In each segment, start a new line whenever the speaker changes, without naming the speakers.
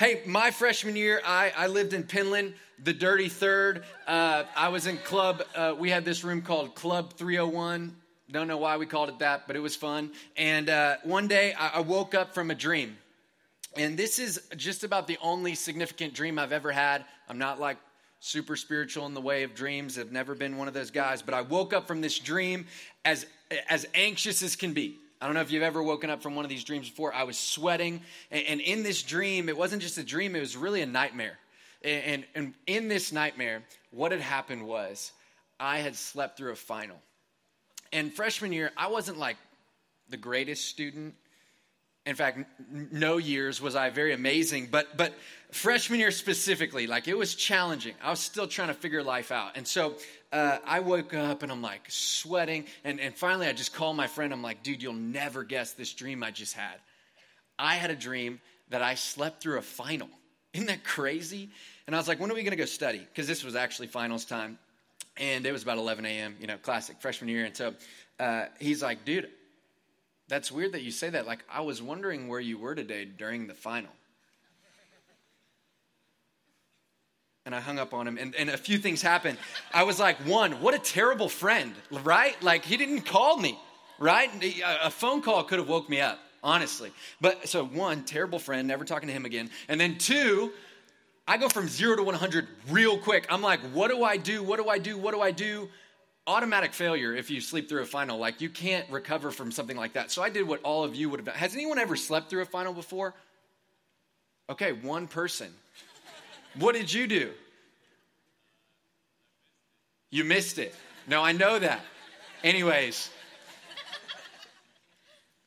Hey, my freshman year, I, I lived in Penland, the dirty third. Uh, I was in club, uh, we had this room called Club 301. Don't know why we called it that, but it was fun. And uh, one day I, I woke up from a dream. And this is just about the only significant dream I've ever had. I'm not like super spiritual in the way of dreams. I've never been one of those guys, but I woke up from this dream as as anxious as can be. I don't know if you've ever woken up from one of these dreams before. I was sweating, and, and in this dream, it wasn't just a dream; it was really a nightmare. And, and, and in this nightmare, what had happened was I had slept through a final. And freshman year, I wasn't like the greatest student. In fact, no years was I very amazing, but but freshman year specifically, like it was challenging. I was still trying to figure life out, and so uh, I woke up and I'm like sweating, and and finally I just called my friend. I'm like, dude, you'll never guess this dream I just had. I had a dream that I slept through a final. Isn't that crazy? And I was like, when are we going to go study? Because this was actually finals time, and it was about 11 a.m. You know, classic freshman year, and so uh, he's like, dude that's weird that you say that. Like, I was wondering where you were today during the final. And I hung up on him, and, and a few things happened. I was like, one, what a terrible friend, right? Like, he didn't call me, right? A phone call could have woke me up, honestly. But so, one, terrible friend, never talking to him again. And then two, I go from zero to 100 real quick. I'm like, what do I do? What do I do? What do I do? Automatic failure if you sleep through a final. Like you can't recover from something like that. So I did what all of you would have done. Has anyone ever slept through a final before? Okay, one person. what did you do? You missed it. No, I know that. Anyways,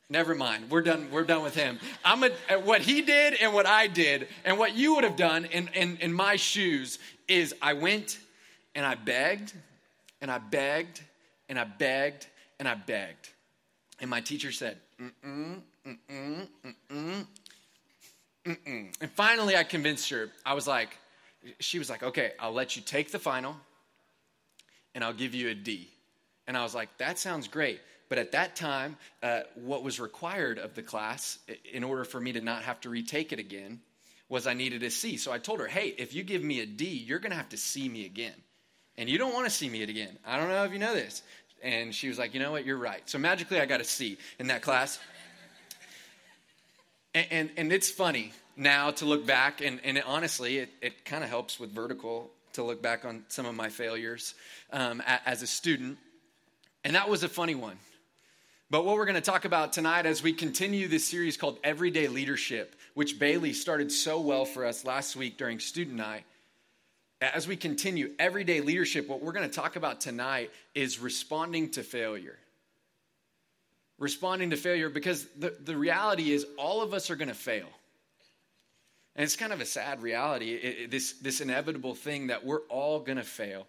never mind. We're done. We're done with him. I'm a, what he did and what I did and what you would have done in, in, in my shoes is I went and I begged and I begged and I begged and I begged. And my teacher said, mm-mm, mm-mm, mm-mm. And finally I convinced her. I was like, she was like, okay, I'll let you take the final and I'll give you a D. And I was like, that sounds great. But at that time, uh, what was required of the class in order for me to not have to retake it again was I needed a C. So I told her, hey, if you give me a D, you're going to have to see me again and you don't want to see me again. I don't know if you know this. And she was like, you know what, you're right. So magically, I got a C in that class. And, and, and it's funny now to look back, and, and it, honestly, it, it kind of helps with vertical to look back on some of my failures um, a, as a student. And that was a funny one. But what we're going to talk about tonight as we continue this series called Everyday Leadership, which Bailey started so well for us last week during student night, as we continue everyday leadership, what we're going to talk about tonight is responding to failure. Responding to failure because the, the reality is all of us are going to fail. And it's kind of a sad reality, it, it, this, this inevitable thing that we're all going to fail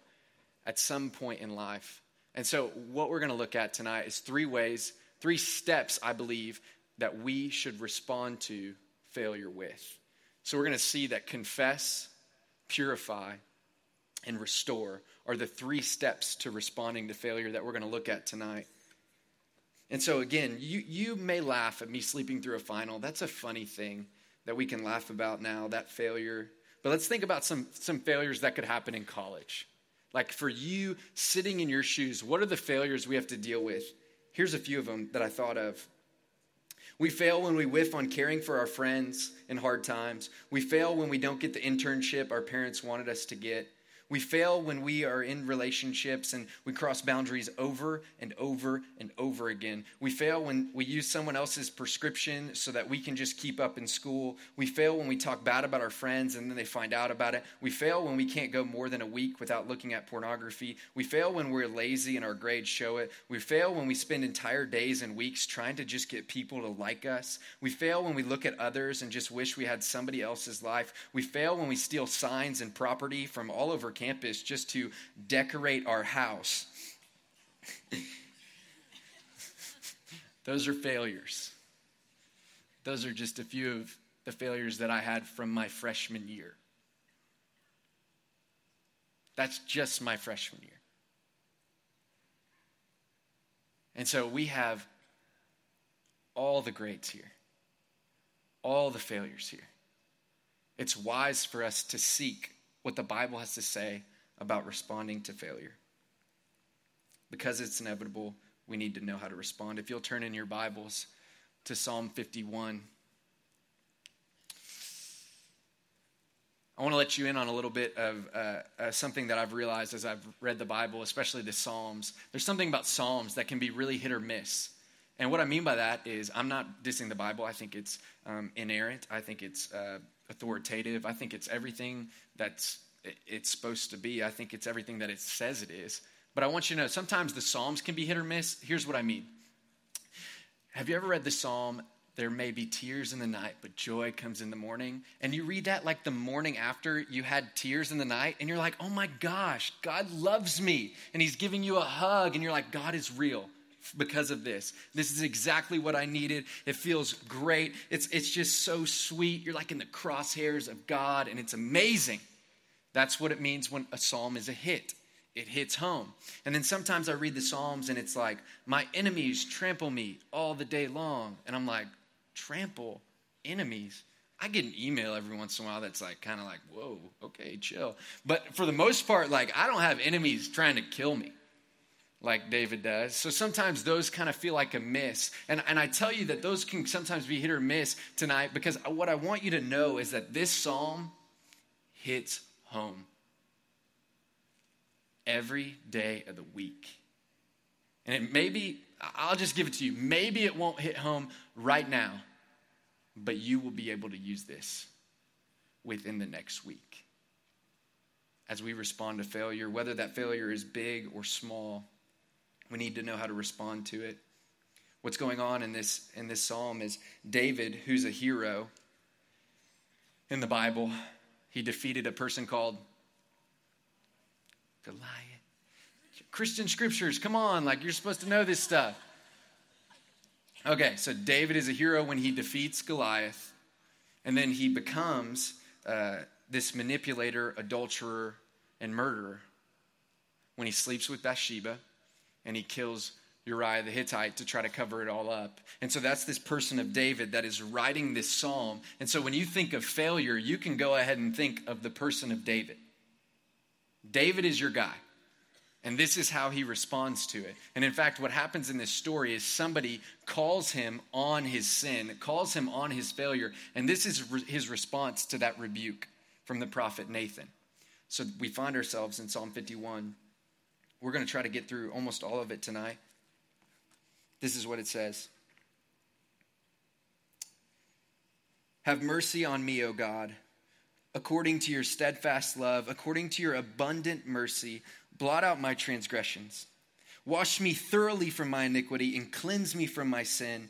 at some point in life. And so, what we're going to look at tonight is three ways, three steps, I believe, that we should respond to failure with. So, we're going to see that confess, purify, and restore are the three steps to responding to failure that we're going to look at tonight. And so, again, you, you may laugh at me sleeping through a final. That's a funny thing that we can laugh about now, that failure. But let's think about some, some failures that could happen in college. Like for you sitting in your shoes, what are the failures we have to deal with? Here's a few of them that I thought of. We fail when we whiff on caring for our friends in hard times. We fail when we don't get the internship our parents wanted us to get. We fail when we are in relationships and we cross boundaries over and over and over again. We fail when we use someone else's prescription so that we can just keep up in school. We fail when we talk bad about our friends and then they find out about it. We fail when we can't go more than a week without looking at pornography. We fail when we're lazy and our grades show it. We fail when we spend entire days and weeks trying to just get people to like us. We fail when we look at others and just wish we had somebody else's life. We fail when we steal signs and property from all over campus just to decorate our house. Those are failures. Those are just a few of the failures that I had from my freshman year. That's just my freshman year. And so we have all the grades here, all the failures here. it's wise for us to seek what the Bible has to say about responding to failure. Because it's inevitable, we need to know how to respond. If you'll turn in your Bibles to Psalm 51. I want to let you in on a little bit of uh, uh, something that I've realized as I've read the Bible, especially the Psalms. There's something about Psalms that can be really hit or miss. And what I mean by that is, I'm not dissing the Bible. I think it's um, inerrant. I think it's uh, authoritative. I think it's everything that's it's supposed to be. I think it's everything that it says it is. But I want you to know sometimes the Psalms can be hit or miss. Here's what I mean. Have you ever read the Psalm, There may be tears in the night, but joy comes in the morning? And you read that like the morning after you had tears in the night, and you're like, oh my gosh, God loves me. And He's giving you a hug, and you're like, God is real because of this. This is exactly what I needed. It feels great. It's, it's just so sweet. You're like in the crosshairs of God, and it's amazing. That's what it means when a psalm is a hit. It hits home. And then sometimes I read the Psalms and it's like, my enemies trample me all the day long. And I'm like, trample enemies? I get an email every once in a while that's like, kind of like, whoa, okay, chill. But for the most part, like, I don't have enemies trying to kill me like David does. So sometimes those kind of feel like a miss. And, and I tell you that those can sometimes be hit or miss tonight because what I want you to know is that this psalm hits home every day of the week. And it may be, I'll just give it to you, maybe it won't hit home right now, but you will be able to use this within the next week. As we respond to failure, whether that failure is big or small, we need to know how to respond to it. What's going on in this in this psalm is David, who's a hero in the Bible, he defeated a person called Goliath. Christian scriptures, come on, like you're supposed to know this stuff. Okay, so David is a hero when he defeats Goliath, and then he becomes uh, this manipulator, adulterer, and murderer when he sleeps with Bathsheba and he kills Uriah the Hittite to try to cover it all up. And so that's this person of David that is writing this psalm. And so when you think of failure, you can go ahead and think of the person of David. David is your guy. And this is how he responds to it. And in fact, what happens in this story is somebody calls him on his sin, calls him on his failure. And this is re- his response to that rebuke from the prophet Nathan. So we find ourselves in Psalm 51 we're going to try to get through almost all of it tonight. This is what it says Have mercy on me, O God, according to your steadfast love, according to your abundant mercy, blot out my transgressions. Wash me thoroughly from my iniquity and cleanse me from my sin.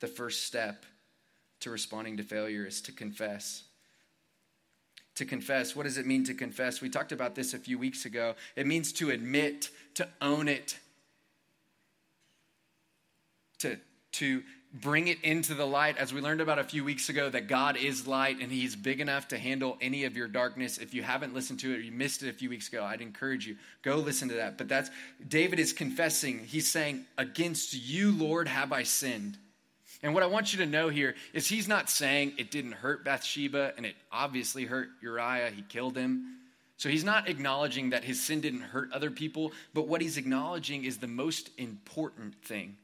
the first step to responding to failure is to confess. To confess, what does it mean to confess? We talked about this a few weeks ago. It means to admit, to own it, to, to bring it into the light, as we learned about a few weeks ago, that God is light and He's big enough to handle any of your darkness. If you haven't listened to it or you missed it a few weeks ago, I'd encourage you, go listen to that. But that's David is confessing. He's saying, Against you, Lord, have I sinned. And what I want you to know here is he's not saying it didn't hurt Bathsheba and it obviously hurt Uriah, he killed him. So he's not acknowledging that his sin didn't hurt other people, but what he's acknowledging is the most important thing,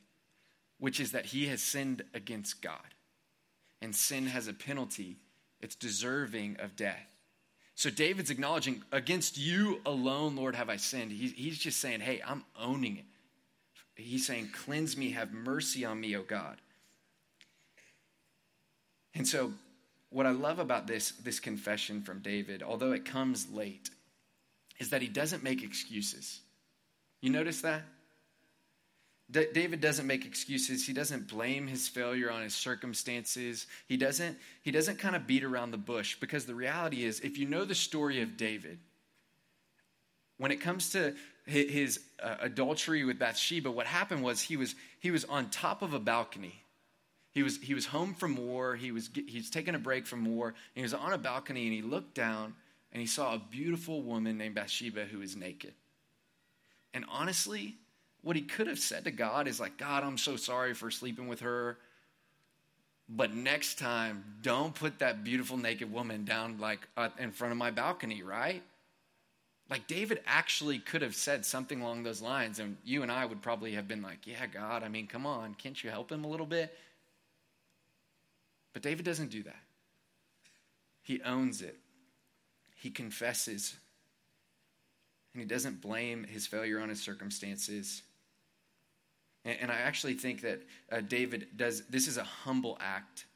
which is that he has sinned against God. And sin has a penalty, it's deserving of death. So David's acknowledging, against you alone, Lord, have I sinned. He's, just saying, hey, I'm owning it. He's saying, cleanse me, have mercy on me, O God. And so, what I love about this, this confession from David, although it comes late, is that he doesn't make excuses. You notice that? D- David doesn't make excuses. He doesn't blame his failure on his circumstances. He doesn't, he doesn't kind of beat around the bush because the reality is, if you know the story of David, when it comes to his uh, adultery with Bathsheba, what happened was he was, he was on top of a balcony. He was, he was home from war. He was, he's taking a break from war. he was on a balcony and he looked down and he saw a beautiful woman named Bathsheba who was naked. And honestly, what he could have said to God is like, God, I'm so sorry for sleeping with her. But next time, don't put that beautiful naked woman down like uh, in front of my balcony, right? Like David actually could have said something along those lines, and you and I would probably have been like, Yeah, God, I mean, come on, can't you help him a little bit? But David doesn't do that. He owns it, he confesses, and he doesn't blame his failure on his circumstances. And, and I actually think that uh, David does, this is a humble act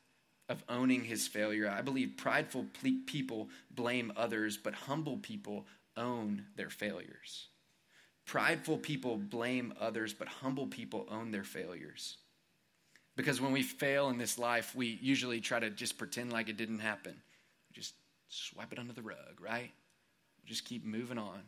of owning his failure. I believe prideful people blame others, but humble people own their failures. Prideful people blame others, but humble people own their failures. Because when we fail in this life, we usually try to just pretend like it didn't happen. We just swipe it under the rug, right? We just keep moving on.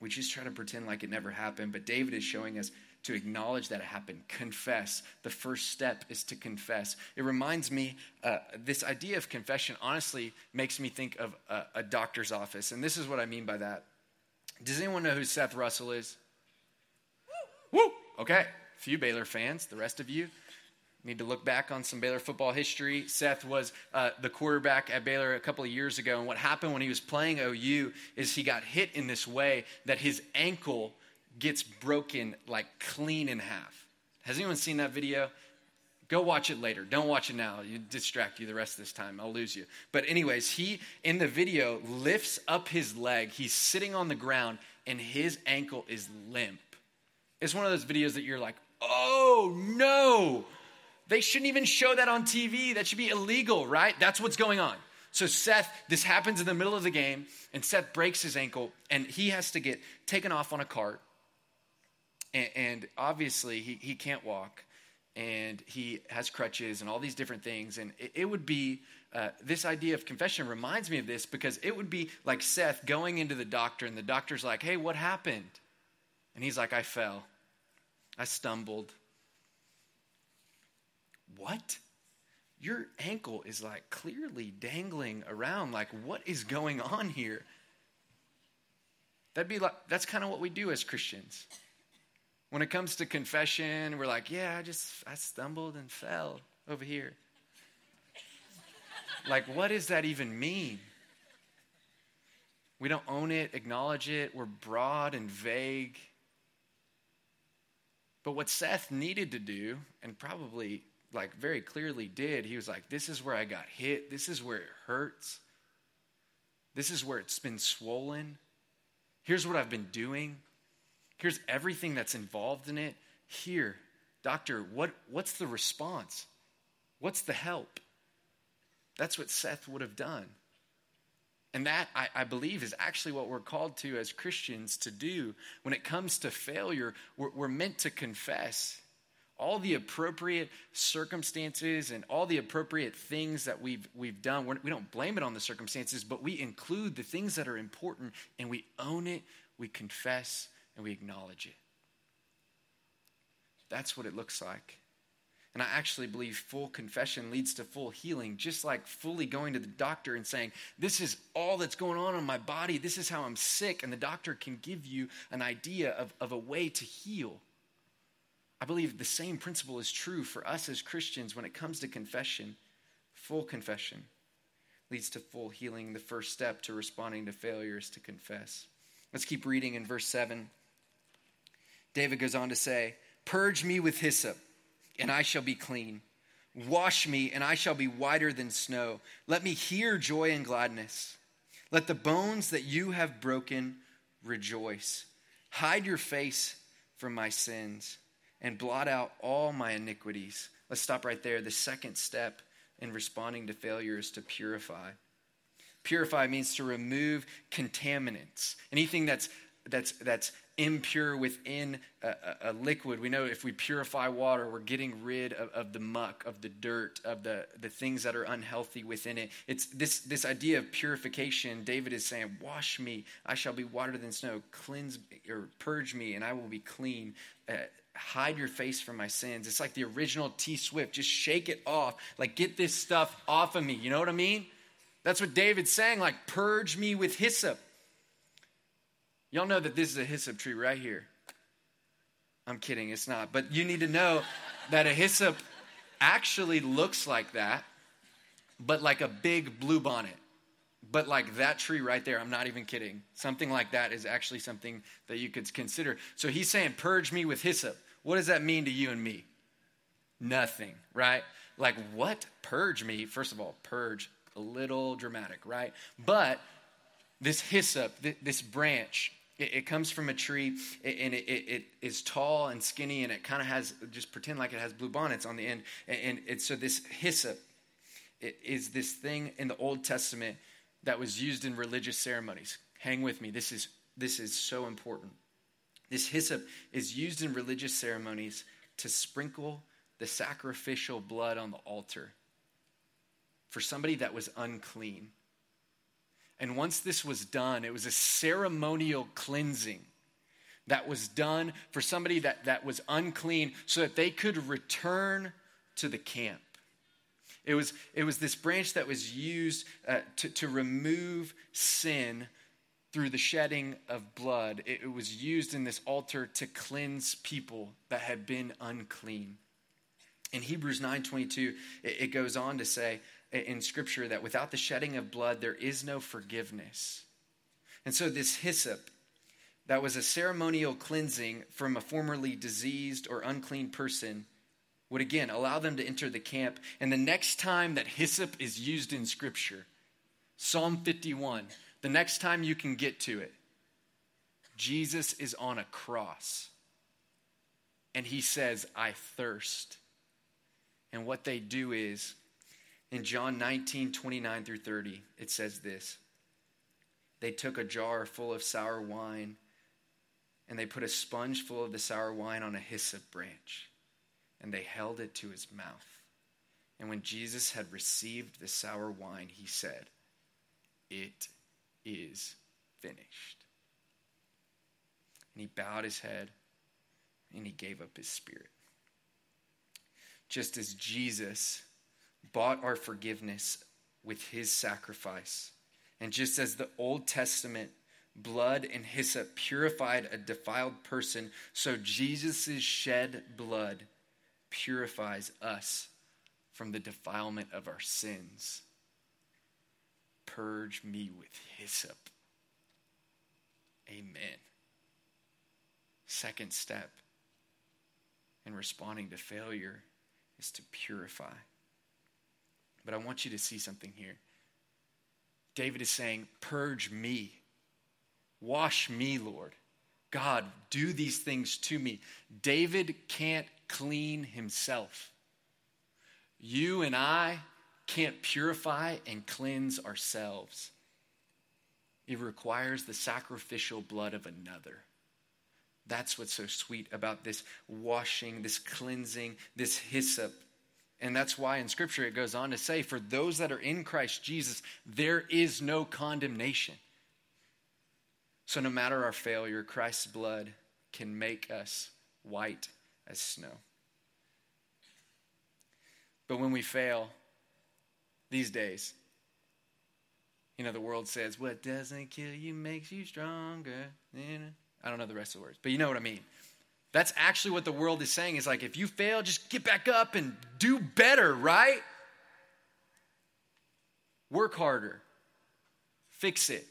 We just try to pretend like it never happened, but David is showing us to acknowledge that it happened. Confess. The first step is to confess. It reminds me, uh, this idea of confession honestly makes me think of a, a doctor's office. And this is what I mean by that. Does anyone know who Seth Russell is? Woo! Okay, few Baylor fans. The rest of you, Need to look back on some Baylor football history. Seth was uh, the quarterback at Baylor a couple of years ago, and what happened when he was playing OU is he got hit in this way that his ankle gets broken like clean in half. Has anyone seen that video? Go watch it later. Don't watch it now. You distract you the rest of this time. I'll lose you. But anyways, he in the video lifts up his leg. He's sitting on the ground and his ankle is limp. It's one of those videos that you're like, "Oh no." They shouldn't even show that on TV. That should be illegal, right? That's what's going on. So Seth, this happens in the middle of the game, and Seth breaks his ankle, and he has to get taken off on a cart. And, and obviously, he, he can't walk, and he has crutches and all these different things. And it, it would be uh, this idea of confession reminds me of this because it would be like Seth going into the doctor, and the doctor's like, Hey, what happened? And he's like, I fell, I stumbled. What? Your ankle is like clearly dangling around. Like, what is going on here? That'd be like, that's kind of what we do as Christians. When it comes to confession, we're like, yeah, I just, I stumbled and fell over here. like, what does that even mean? We don't own it, acknowledge it. We're broad and vague. But what Seth needed to do, and probably like very clearly did. He was like, This is where I got hit. This is where it hurts. This is where it's been swollen. Here's what I've been doing. Here's everything that's involved in it. Here, doctor, what, what's the response? What's the help? That's what Seth would have done. And that, I, I, believe, is actually what we're called to as Christians to do. When it comes to failure, we're, we're meant to confess all the appropriate circumstances and all the appropriate things that we've, we've done. We're, we do not blame it on the circumstances, but we include the things that are important and we own it, we confess, and we acknowledge it. That's what it looks like. And I actually believe full confession leads to full healing, just like fully going to the doctor and saying, This is all that's going on in my body. This is how I'm sick. And the doctor can give you an idea of, of a way to heal. I believe the same principle is true for us as Christians when it comes to confession. Full confession leads to full healing. The first step to responding to failure is to confess. Let's keep reading in verse 7. David goes on to say, Purge me with hyssop, and I shall be clean. Wash me, and I shall be whiter than snow. Let me hear joy and gladness. Let the bones that you have broken rejoice. Hide your face from my sins and blot out all my iniquities. Let's stop right there. The second step in responding to failure is to purify. Purify means to remove contaminants, anything that's that's that's impure within a, a, liquid. We know if we purify water, we're getting rid of, of, the muck, of the dirt, of the, the things that are unhealthy within it. It's this, this idea of purification. David is saying, Wash me, I shall be whiter than snow. Cleanse or purge me, and I will be clean. Uh, hide your face from my sins. It's like the original T Swift. Just shake it off. Like, get this stuff off of me. You know what I mean? That's what David's saying. Like, purge me with hyssop. Y'all know that this is a hyssop tree right here. I'm kidding, it's not. But you need to know that a hyssop actually looks like that, but like a big blue bonnet. But like that tree right there, I'm not even kidding. Something like that is actually something that you could consider. So he's saying, Purge me with hyssop. What does that mean to you and me? Nothing, right? Like, what? Purge me? First of all, purge, a little dramatic, right? But this hyssop, this branch, it, it comes from a tree and it, it, it is tall and skinny and it kind of has, just pretend like it has blue bonnets on the end. And, and so this hyssop is this thing in the Old Testament that was used in religious ceremonies. Hang with me. This is, this is so important. This hyssop is used in religious ceremonies to sprinkle the sacrificial blood on the altar for somebody that was unclean. And once this was done, it was a ceremonial cleansing that was done for somebody that, that was unclean so that they could return to the camp. It was, it was this branch that was used uh, to, to remove sin through the shedding of blood. It, it was used in this altar to cleanse people that had been unclean. In Hebrews 9:22, it, it goes on to say, in Scripture that without the shedding of blood, there is no forgiveness. And so, this hyssop, that was a ceremonial cleansing from a formerly diseased or unclean person, would again allow them to enter the camp. And the next time that hyssop is used in Scripture, Psalm 51, the next time you can get to it, Jesus is on a cross. And he says, I thirst. And what they do is in John 19, 29 through 30, it says this They took a jar full of sour wine, and they put a sponge full of the sour wine on a hyssop branch, and they held it to his mouth. And when Jesus had received the sour wine, he said, It is finished. And he bowed his head and he gave up his spirit. Just as Jesus bought our forgiveness with his sacrifice. And just as the Old Testament blood and hyssop purified a defiled person, so Jesus' shed blood purifies us from the defilement of our sins. Purge me with hyssop. Amen. Second step in responding to failure is to purify. But I want you to see something here. David is saying, Purge me, wash me, Lord. God, do these things to me. David can't clean himself. You and I can't purify and cleanse ourselves. It requires the sacrificial blood of another. That's what's so sweet about this washing, this cleansing, this hyssop and that's why in Scripture it goes on to say, for those that are in Christ Jesus, there is no condemnation. So no matter our failure, Christ's blood can make us white as snow. But when we fail these days, you know, the world says, what doesn't kill you makes you stronger. I don't know the rest of the words, but you know what I mean. That's actually what the world is saying is like, if you fail, just get back up and do better, right? Work harder, fix it.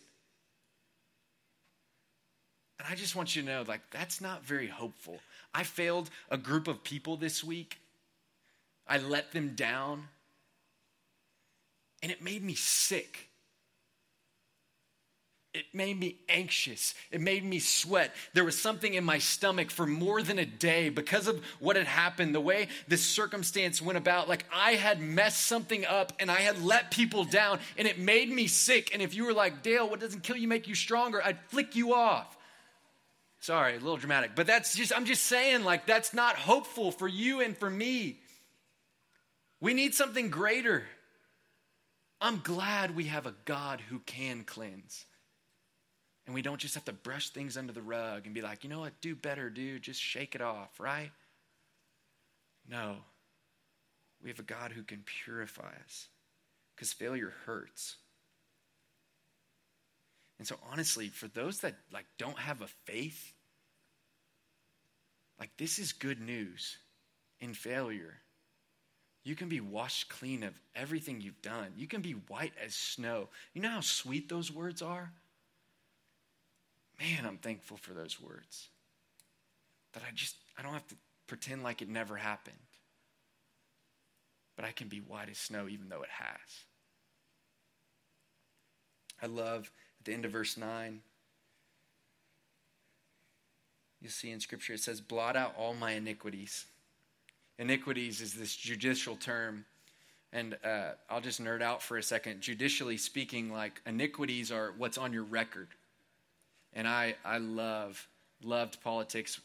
And I just want you to know, like, that's not very hopeful. I failed a group of people this week. I let them down. And it made me sick it made me anxious. It made me sweat. There was something in my stomach for more than a day because of what had happened, the way this circumstance went about. Like I had messed something up and I had let people down and it made me sick. And if you were like, Dale, what doesn't kill you make you stronger, I'd flick you off. Sorry, a little dramatic. But that's just, I'm just saying, like, that's not hopeful for you and for me. We need something greater. I'm glad we have a God who can cleanse. And we don't just have to brush things under the rug and be like, you know what, do better, dude. Just shake it off, right? No. We have a God who can purify us because failure hurts. And so honestly, for those that like don't have a faith, like this is good news in failure. You can be washed clean of everything you've done. You can be white as snow. You know how sweet those words are? Man, I'm thankful for those words. That I just I don't have to pretend like it never happened. But I can be white as snow even though it has. I love at the end of verse 9. You'll see in Scripture it says, Blot out all my iniquities. Iniquities is this judicial term. And uh, I'll just nerd out for a second. Judicially speaking, like iniquities are what's on your record. And I, I love, loved politics.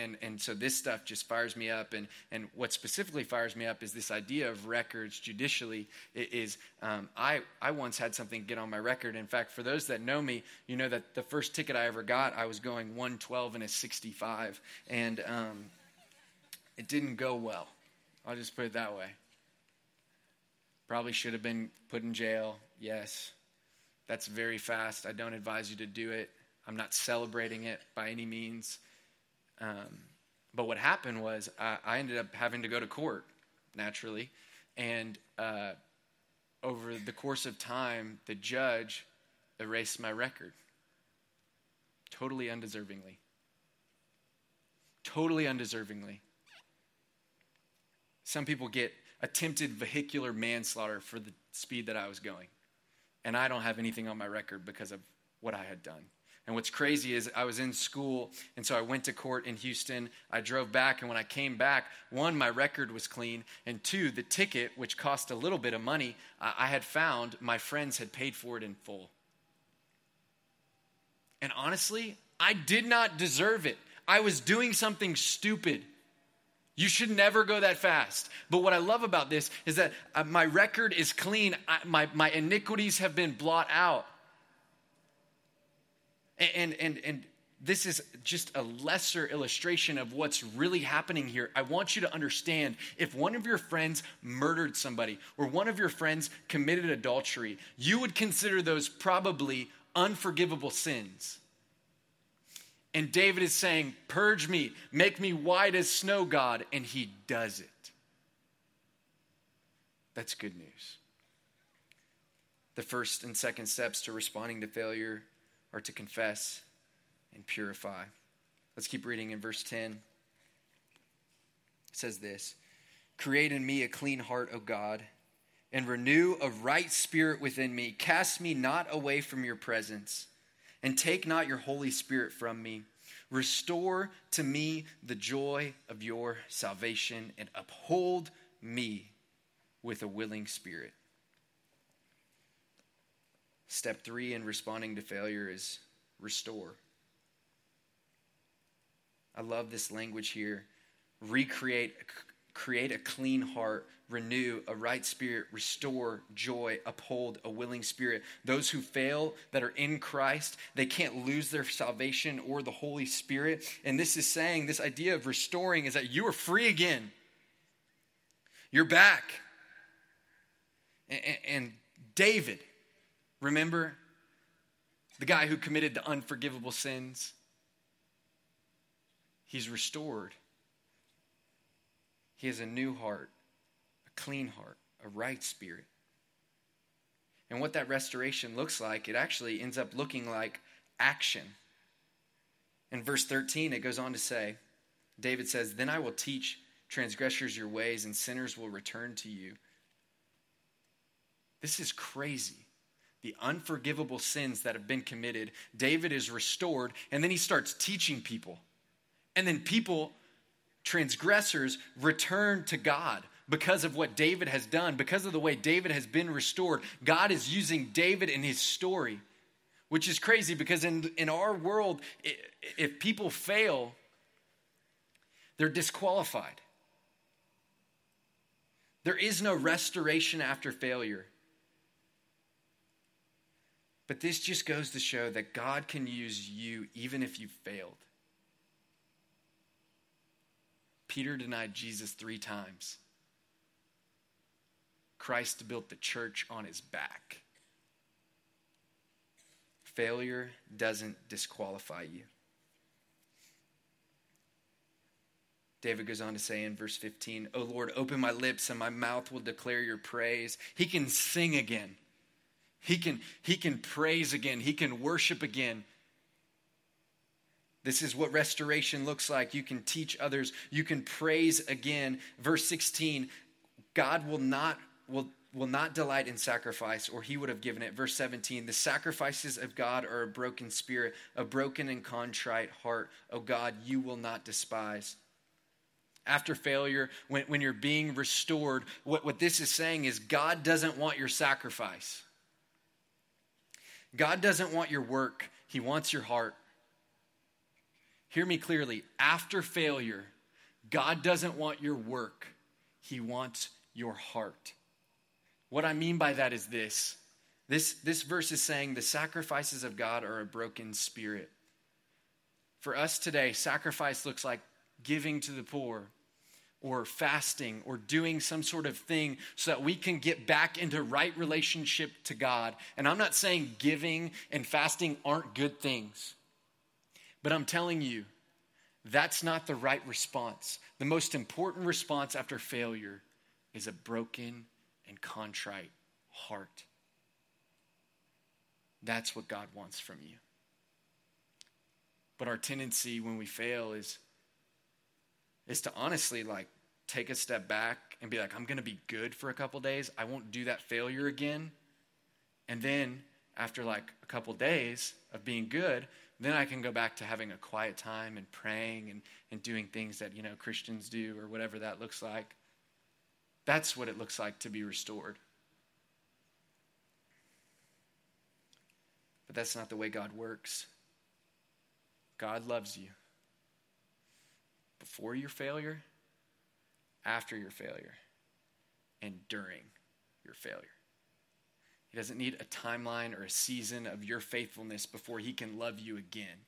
And and so this stuff just fires me up. And and what specifically fires me up is this idea of records judicially. Is um, I I once had something get on my record. In fact for those that know me you know that the first ticket I ever got I was going 112 and a 65 and um, it didn't go well. I'll just put it that way. Probably should have been put in jail. Yes. That's very fast. I don't advise you to do it I'm not celebrating it by any means um, but what happened was I, I, ended up having to go to court naturally, and uh, over the course of time, the judge erased my record totally undeservingly. Totally undeservingly. Some people get attempted vehicular manslaughter for the speed that I was going. And I don't have anything on my record because of what I had done. And what's crazy is I was in school, and so I went to court in Houston. I drove back, and when I came back, one, my record was clean, and two, the ticket, which cost a little bit of money, I had found my friends had paid for it in full. And honestly, I did not deserve it. I was doing something stupid. You should never go that fast. But what I love about this is that uh, my record is clean. I, my, my iniquities have been blot out. And, and, and this is just a lesser illustration of what's really happening here. I want you to understand if one of your friends murdered somebody or one of your friends committed adultery, you would consider those probably unforgivable sins. And David is saying, Purge me, make me white as snow, God. And he does it. That's good news. The first and second steps to responding to failure are to confess and purify. Let's keep reading in verse 10. It says this Create in me a clean heart, O God, and renew a right spirit within me. Cast me not away from your presence, and take not your Holy Spirit from me. Restore to me the joy of your salvation, and uphold me with a willing spirit. Step three in responding to failure is restore. I love this language here. Recreate, create a clean heart, renew a right spirit, restore joy, uphold a willing spirit. Those who fail that are in Christ, they can't lose their salvation or the Holy Spirit. And this is saying, this idea of restoring is that you are free again. You're back. And, and David, Remember the guy who committed the unforgivable sins? He's restored. He has a new heart, a clean heart, a right spirit. And what that restoration looks like, it actually ends up looking like action. In verse 13, it goes on to say, David says, Then I will teach transgressors your ways, and sinners will return to you. This is crazy the unforgivable sins that have been committed. David is restored, and then he starts teaching people. And then people, transgressors, return to God because of what David has done, because of the way David has been restored. God is using David in his story. which is crazy because in, in our world, if people fail, they're disqualified. There is no restoration after failure. But this just goes to show that God can use you even if you failed. Peter denied Jesus three times. Christ built the church on his back. Failure doesn't disqualify you. David goes on to say in verse 15, O Lord, open my lips and my mouth will declare your praise. He can sing again. He can, he can praise again. He can worship again. This is what restoration looks like. You can teach others. You can praise again. Verse 16, God will not, will, will not delight in sacrifice, or he would have given it. Verse 17, the sacrifices of God are a broken spirit, a broken and contrite heart. O God, you will not despise after failure, when, when you're being restored, what, what this is saying is God doesn't want your sacrifice. God doesn't want your work, He wants your heart. Hear me clearly. After failure, God doesn't want your work, He wants your heart. What I mean by that is this this, this verse is saying the sacrifices of God are a broken spirit. For us today, sacrifice looks like giving to the poor or fasting or doing some sort of thing so that we can get back into right relationship to God. And I'm not saying giving and fasting aren't good things, but I'm telling you, that's not the right response. The most important response after failure is a broken and contrite heart. That's what God wants from you. But our tendency when we fail is is to honestly like take a step back and be like, I'm going to be good for a couple days. I won't do that failure again. And then after like a couple days of being good, then I can go back to having a quiet time and praying and, and doing things that, you know, Christians do or whatever that looks like. That's what it looks like to be restored. But that's not the way God works. God loves you before your failure, after your failure, and during your failure. He doesn't need a timeline or a season of your faithfulness before he can love you again.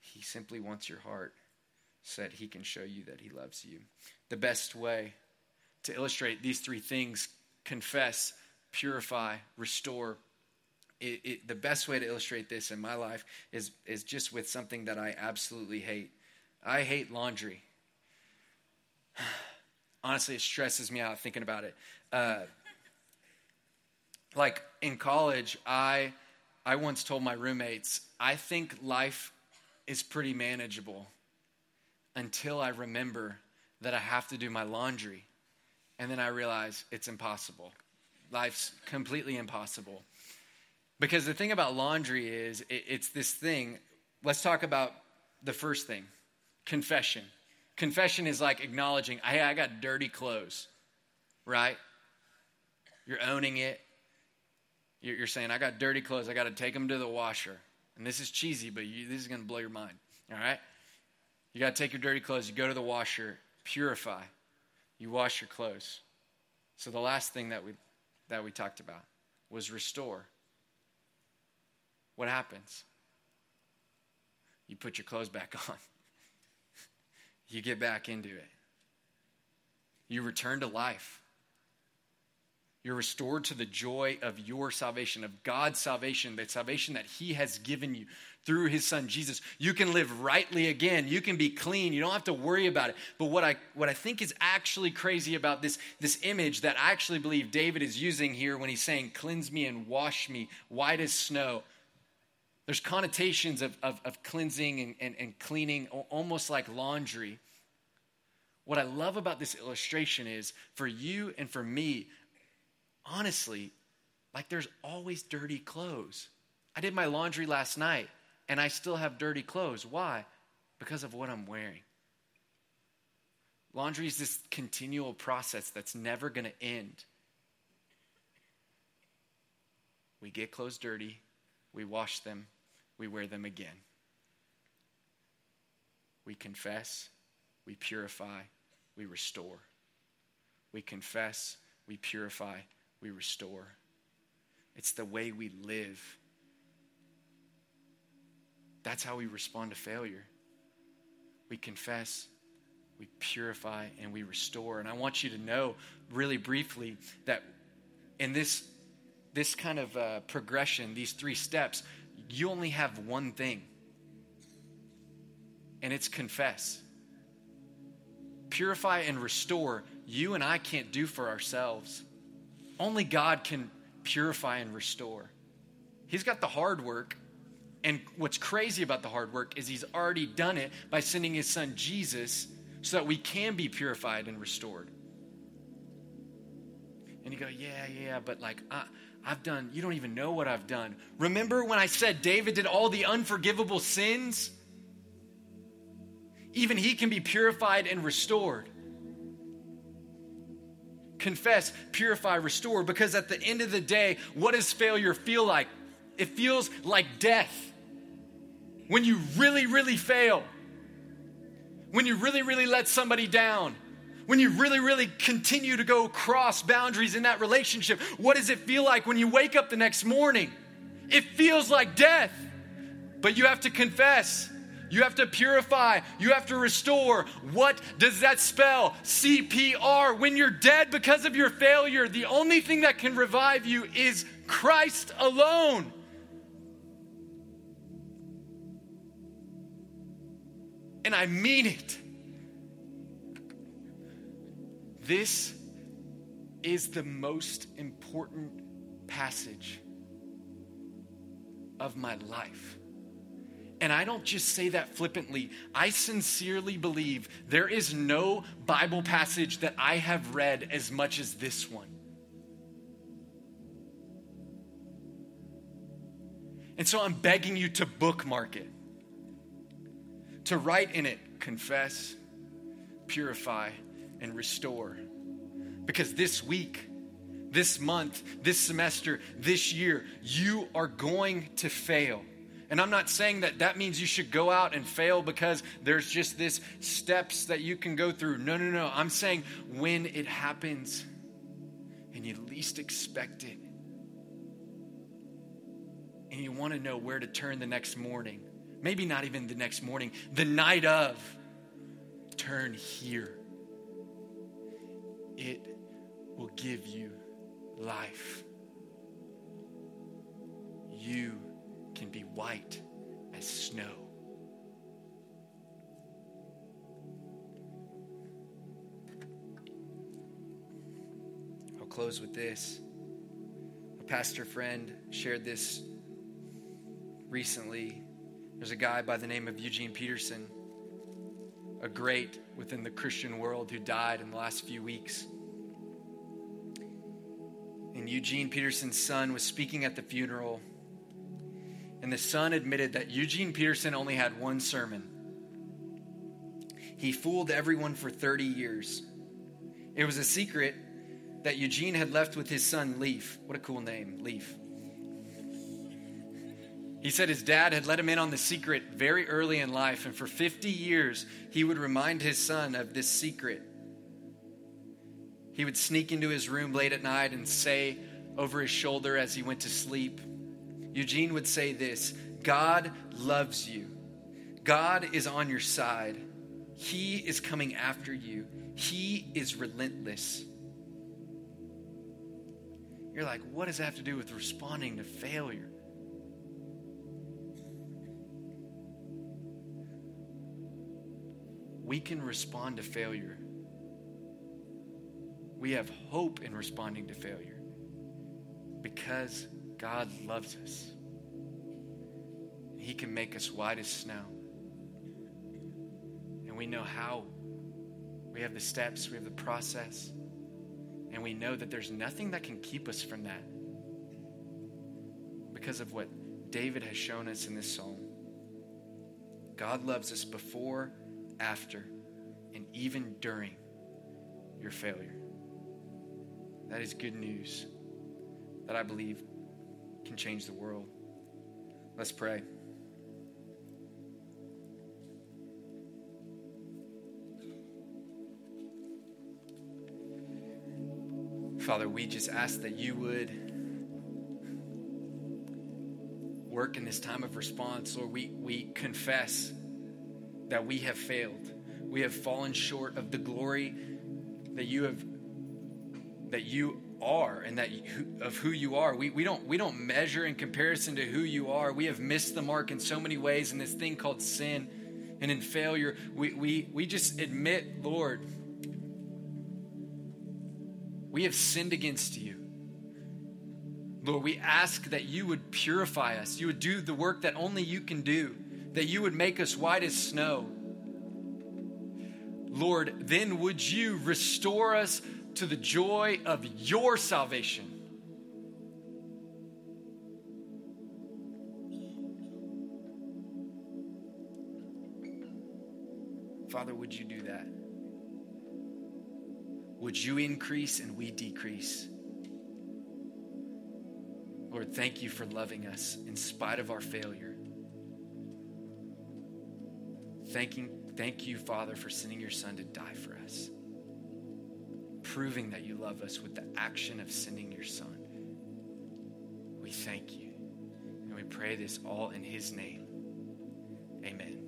He simply wants your heart so that he can show you that he loves you. The best way to illustrate these three things confess, purify, restore, it, it, the best way to illustrate this in my life is, is just with something that I absolutely hate. I hate laundry. Honestly, it stresses me out thinking about it. Uh, like in college, I I once told my roommates, I think life is pretty manageable until I remember that I have to do my laundry. And then I realize it's impossible. Life's completely impossible. Because the thing about laundry is it, it's this thing. Let's talk about the first thing confession. Confession is like acknowledging, hey, I got dirty clothes, right? You're owning it. You're saying, I got dirty clothes. I got to take them to the washer. And this is cheesy, but you, this is going to blow your mind. All right? You got to take your dirty clothes. You go to the washer, purify. You wash your clothes. So the last thing that we, that we talked about was restore what happens? You put your clothes back on. you get back into it. You return to life. You're restored to the joy of your salvation, of God's salvation, the salvation that He has given you through His Son Jesus. You can live rightly again. You can be clean. You don't have to worry about it. But what I, what I think is actually crazy about this, this image that I actually believe David is using here when he's saying, Cleanse me and wash me white as snow. There's connotations of, of, of cleansing and, and, and cleaning, almost like laundry. What I love about this illustration is for you and for me, honestly, like there's always dirty clothes. I did my laundry last night and I still have dirty clothes. Why? Because of what I'm wearing. Laundry is this continual process that's never going to end. We we get clothes dirty, we wash them, we wear them again. We confess, we purify, we restore. We confess, we purify, we restore. It's the way we live. That's how we respond to failure. We confess, we purify, and we restore. And I want you to know, really briefly, that in this, this kind of uh, progression, these three steps, you only have one thing, and it's confess. Purify and restore, you and I can't do for ourselves. Only God can purify and restore. He's got the hard work. And what's crazy about the hard work is he's already done it by sending his son Jesus so that we can be purified and restored. And you go, yeah, yeah, but like, I, I've done, you don't even know what I've done. Remember when I said David did all the unforgivable sins? Even he can be purified and restored. Confess, purify, restore, because at the end of the day, what does failure feel like? It feels like death. When you really, really fail, when you really, really let somebody down, when you really, really continue to go cross boundaries in that relationship, what does it feel like when you wake up the next morning? It feels like death, but you have to confess. You have to purify. You have to restore. What does that spell? CPR. When you're dead because of your failure, the only thing that can revive you is Christ alone. And I mean it. This is the most important passage of my life. And I don't just say that flippantly. I sincerely believe there is no Bible passage that I have read as much as this one. And so I'm begging you to bookmark it, to write in it, confess, purify, and restore. Because this week, this month, this semester, this year, you are going to fail. And I'm not saying that that means you should go out and fail because there's just this steps that you can go through. No, no, no. I'm saying when it happens and you least expect it and you want to know where to turn the next morning, maybe not even the next morning, the night of, turn here. It will give you life. You can be white as snow. I'll close with this. A pastor friend shared this recently. There's a guy by the name of Eugene Peterson, a great within the Christian world, who died in the last few weeks. And Eugene Peterson's son was speaking at the funeral and the son admitted that Eugene Peterson only had one sermon. He fooled everyone for 30 years. It was a secret that Eugene had left with his son, Leif. What a cool name, Leif. He said his dad had let him in on the secret very early in life, and for 50 years, he would remind his son of this secret. He would sneak into his room late at night and say over his shoulder as he went to sleep, Eugene would say this God loves you, God is on your side. He is coming after you, He is relentless. You're like, what does that have to do with responding to failure? We can respond to failure. We have hope in responding to failure because God loves us. He can make us white as snow. And we know how. We have the steps, we have the process. And we know that there's nothing that can keep us from that because of what David has shown us in this psalm. God loves us before, after, and even during your failure. That is good news that I believe can change the world. Let's pray. Father, we just ask that you would work in this time of response. Lord, we, we confess that we have failed. We have fallen short of the glory that you have that you are and that you, of who you are. We, we don't we don't measure in comparison to who you are. We have missed the mark in so many ways in this thing called sin and in failure. We we we just admit, Lord, we have sinned against you. Lord, we ask that you would purify us. You would do the work that only you can do, that you would make us white as snow. Lord, then would you restore us to the joy of your salvation? Father, would you do that? Would you increase and we decrease? Lord, thank you for loving us in spite of our failure. Thanking, thank you, Father, for sending your Son to die for us, proving that you love us with the action of sending your Son. We thank you. And we pray this all in His name. Amen.